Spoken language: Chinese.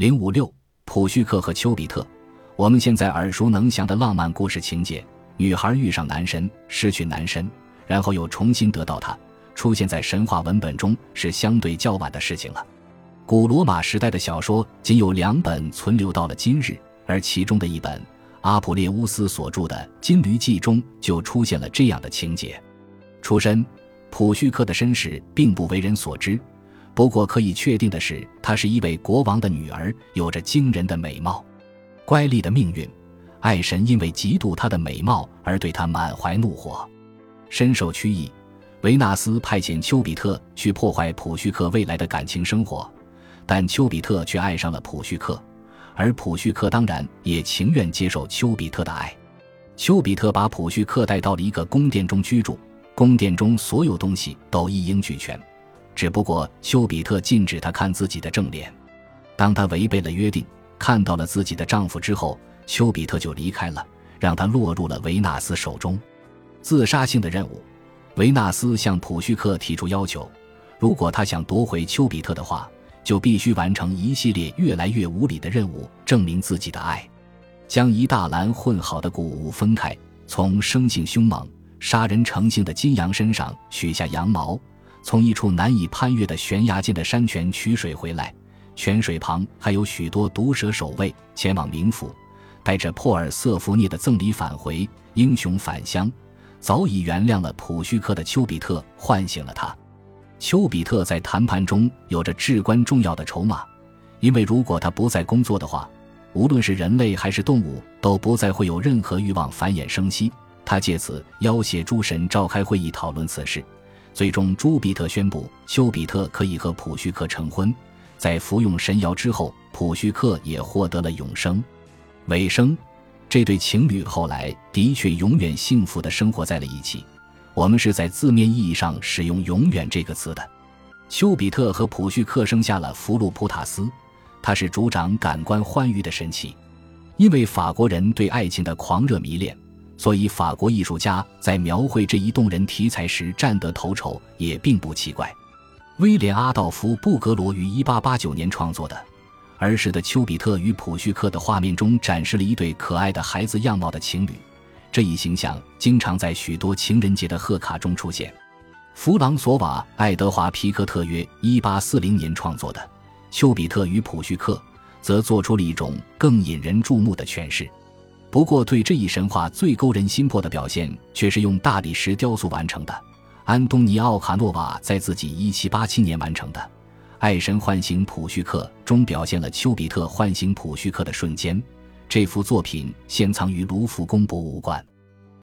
零五六，普绪克和丘比特。我们现在耳熟能详的浪漫故事情节：女孩遇上男神，失去男神，然后又重新得到他，出现在神话文本中是相对较晚的事情了。古罗马时代的小说仅有两本存留到了今日，而其中的一本阿普列乌斯所著的《金驴记》中就出现了这样的情节。出身普绪克的身世并不为人所知，不过可以确定的是，她是一位国王的女儿，有着惊人的美貌。乖戾的命运，爱神因为嫉妒她的美貌而对她满怀怒火，深受屈意。维纳斯派遣丘比特去破坏普绪克未来的感情生活，但丘比特却爱上了普绪克，而普绪克当然也情愿接受丘比特的爱。丘比特把普绪克带到了一个宫殿中居住，宫殿中所有东西都一应俱全，只不过丘比特禁止她看自己的正脸。当她违背了约定。看到了自己的丈夫之后，丘比特就离开了，让他落入了维纳斯手中。自杀性的任务，维纳斯向普绪克提出要求：如果他想夺回丘比特的话，就必须完成一系列越来越无理的任务，证明自己的爱。将一大篮混好的谷物分开，从生性凶猛、杀人成性的金羊身上取下羊毛，从一处难以攀越的悬崖间的山泉取水回来。泉水旁还有许多毒蛇守卫，前往冥府，带着珀尔瑟福涅的赠礼返回。英雄返乡，早已原谅了普绪克的丘比特唤醒了他。丘比特在谈判中有着至关重要的筹码，因为如果他不再工作的话，无论是人类还是动物都不再会有任何欲望繁衍生息。他借此要挟诸神召开会议讨论此事，最终朱比特宣布丘比特可以和普绪克成婚。在服用神药之后，普绪克也获得了永生。尾声，这对情侣后来的确永远幸福的生活在了一起。我们是在字面意义上使用“永远”这个词的。丘比特和普绪克生下了弗鲁普塔斯，他是主掌感官欢愉的神奇。因为法国人对爱情的狂热迷恋，所以法国艺术家在描绘这一动人题材时占得头筹，也并不奇怪。威廉·阿道夫·布格罗于1889年创作的儿时的丘比特与普绪克的画面中，展示了一对可爱的孩子样貌的情侣。这一形象经常在许多情人节的贺卡中出现。弗朗索瓦·爱德华·皮克特约1840年创作的丘比特与普绪克，则做出了一种更引人注目的诠释。不过，对这一神话最勾人心魄的表现，却是用大理石雕塑完成的。安东尼奥·卡诺瓦在自己1787年完成的《爱神唤醒普绪克》中表现了丘比特唤醒普绪克的瞬间。这幅作品现藏于卢浮宫博物馆。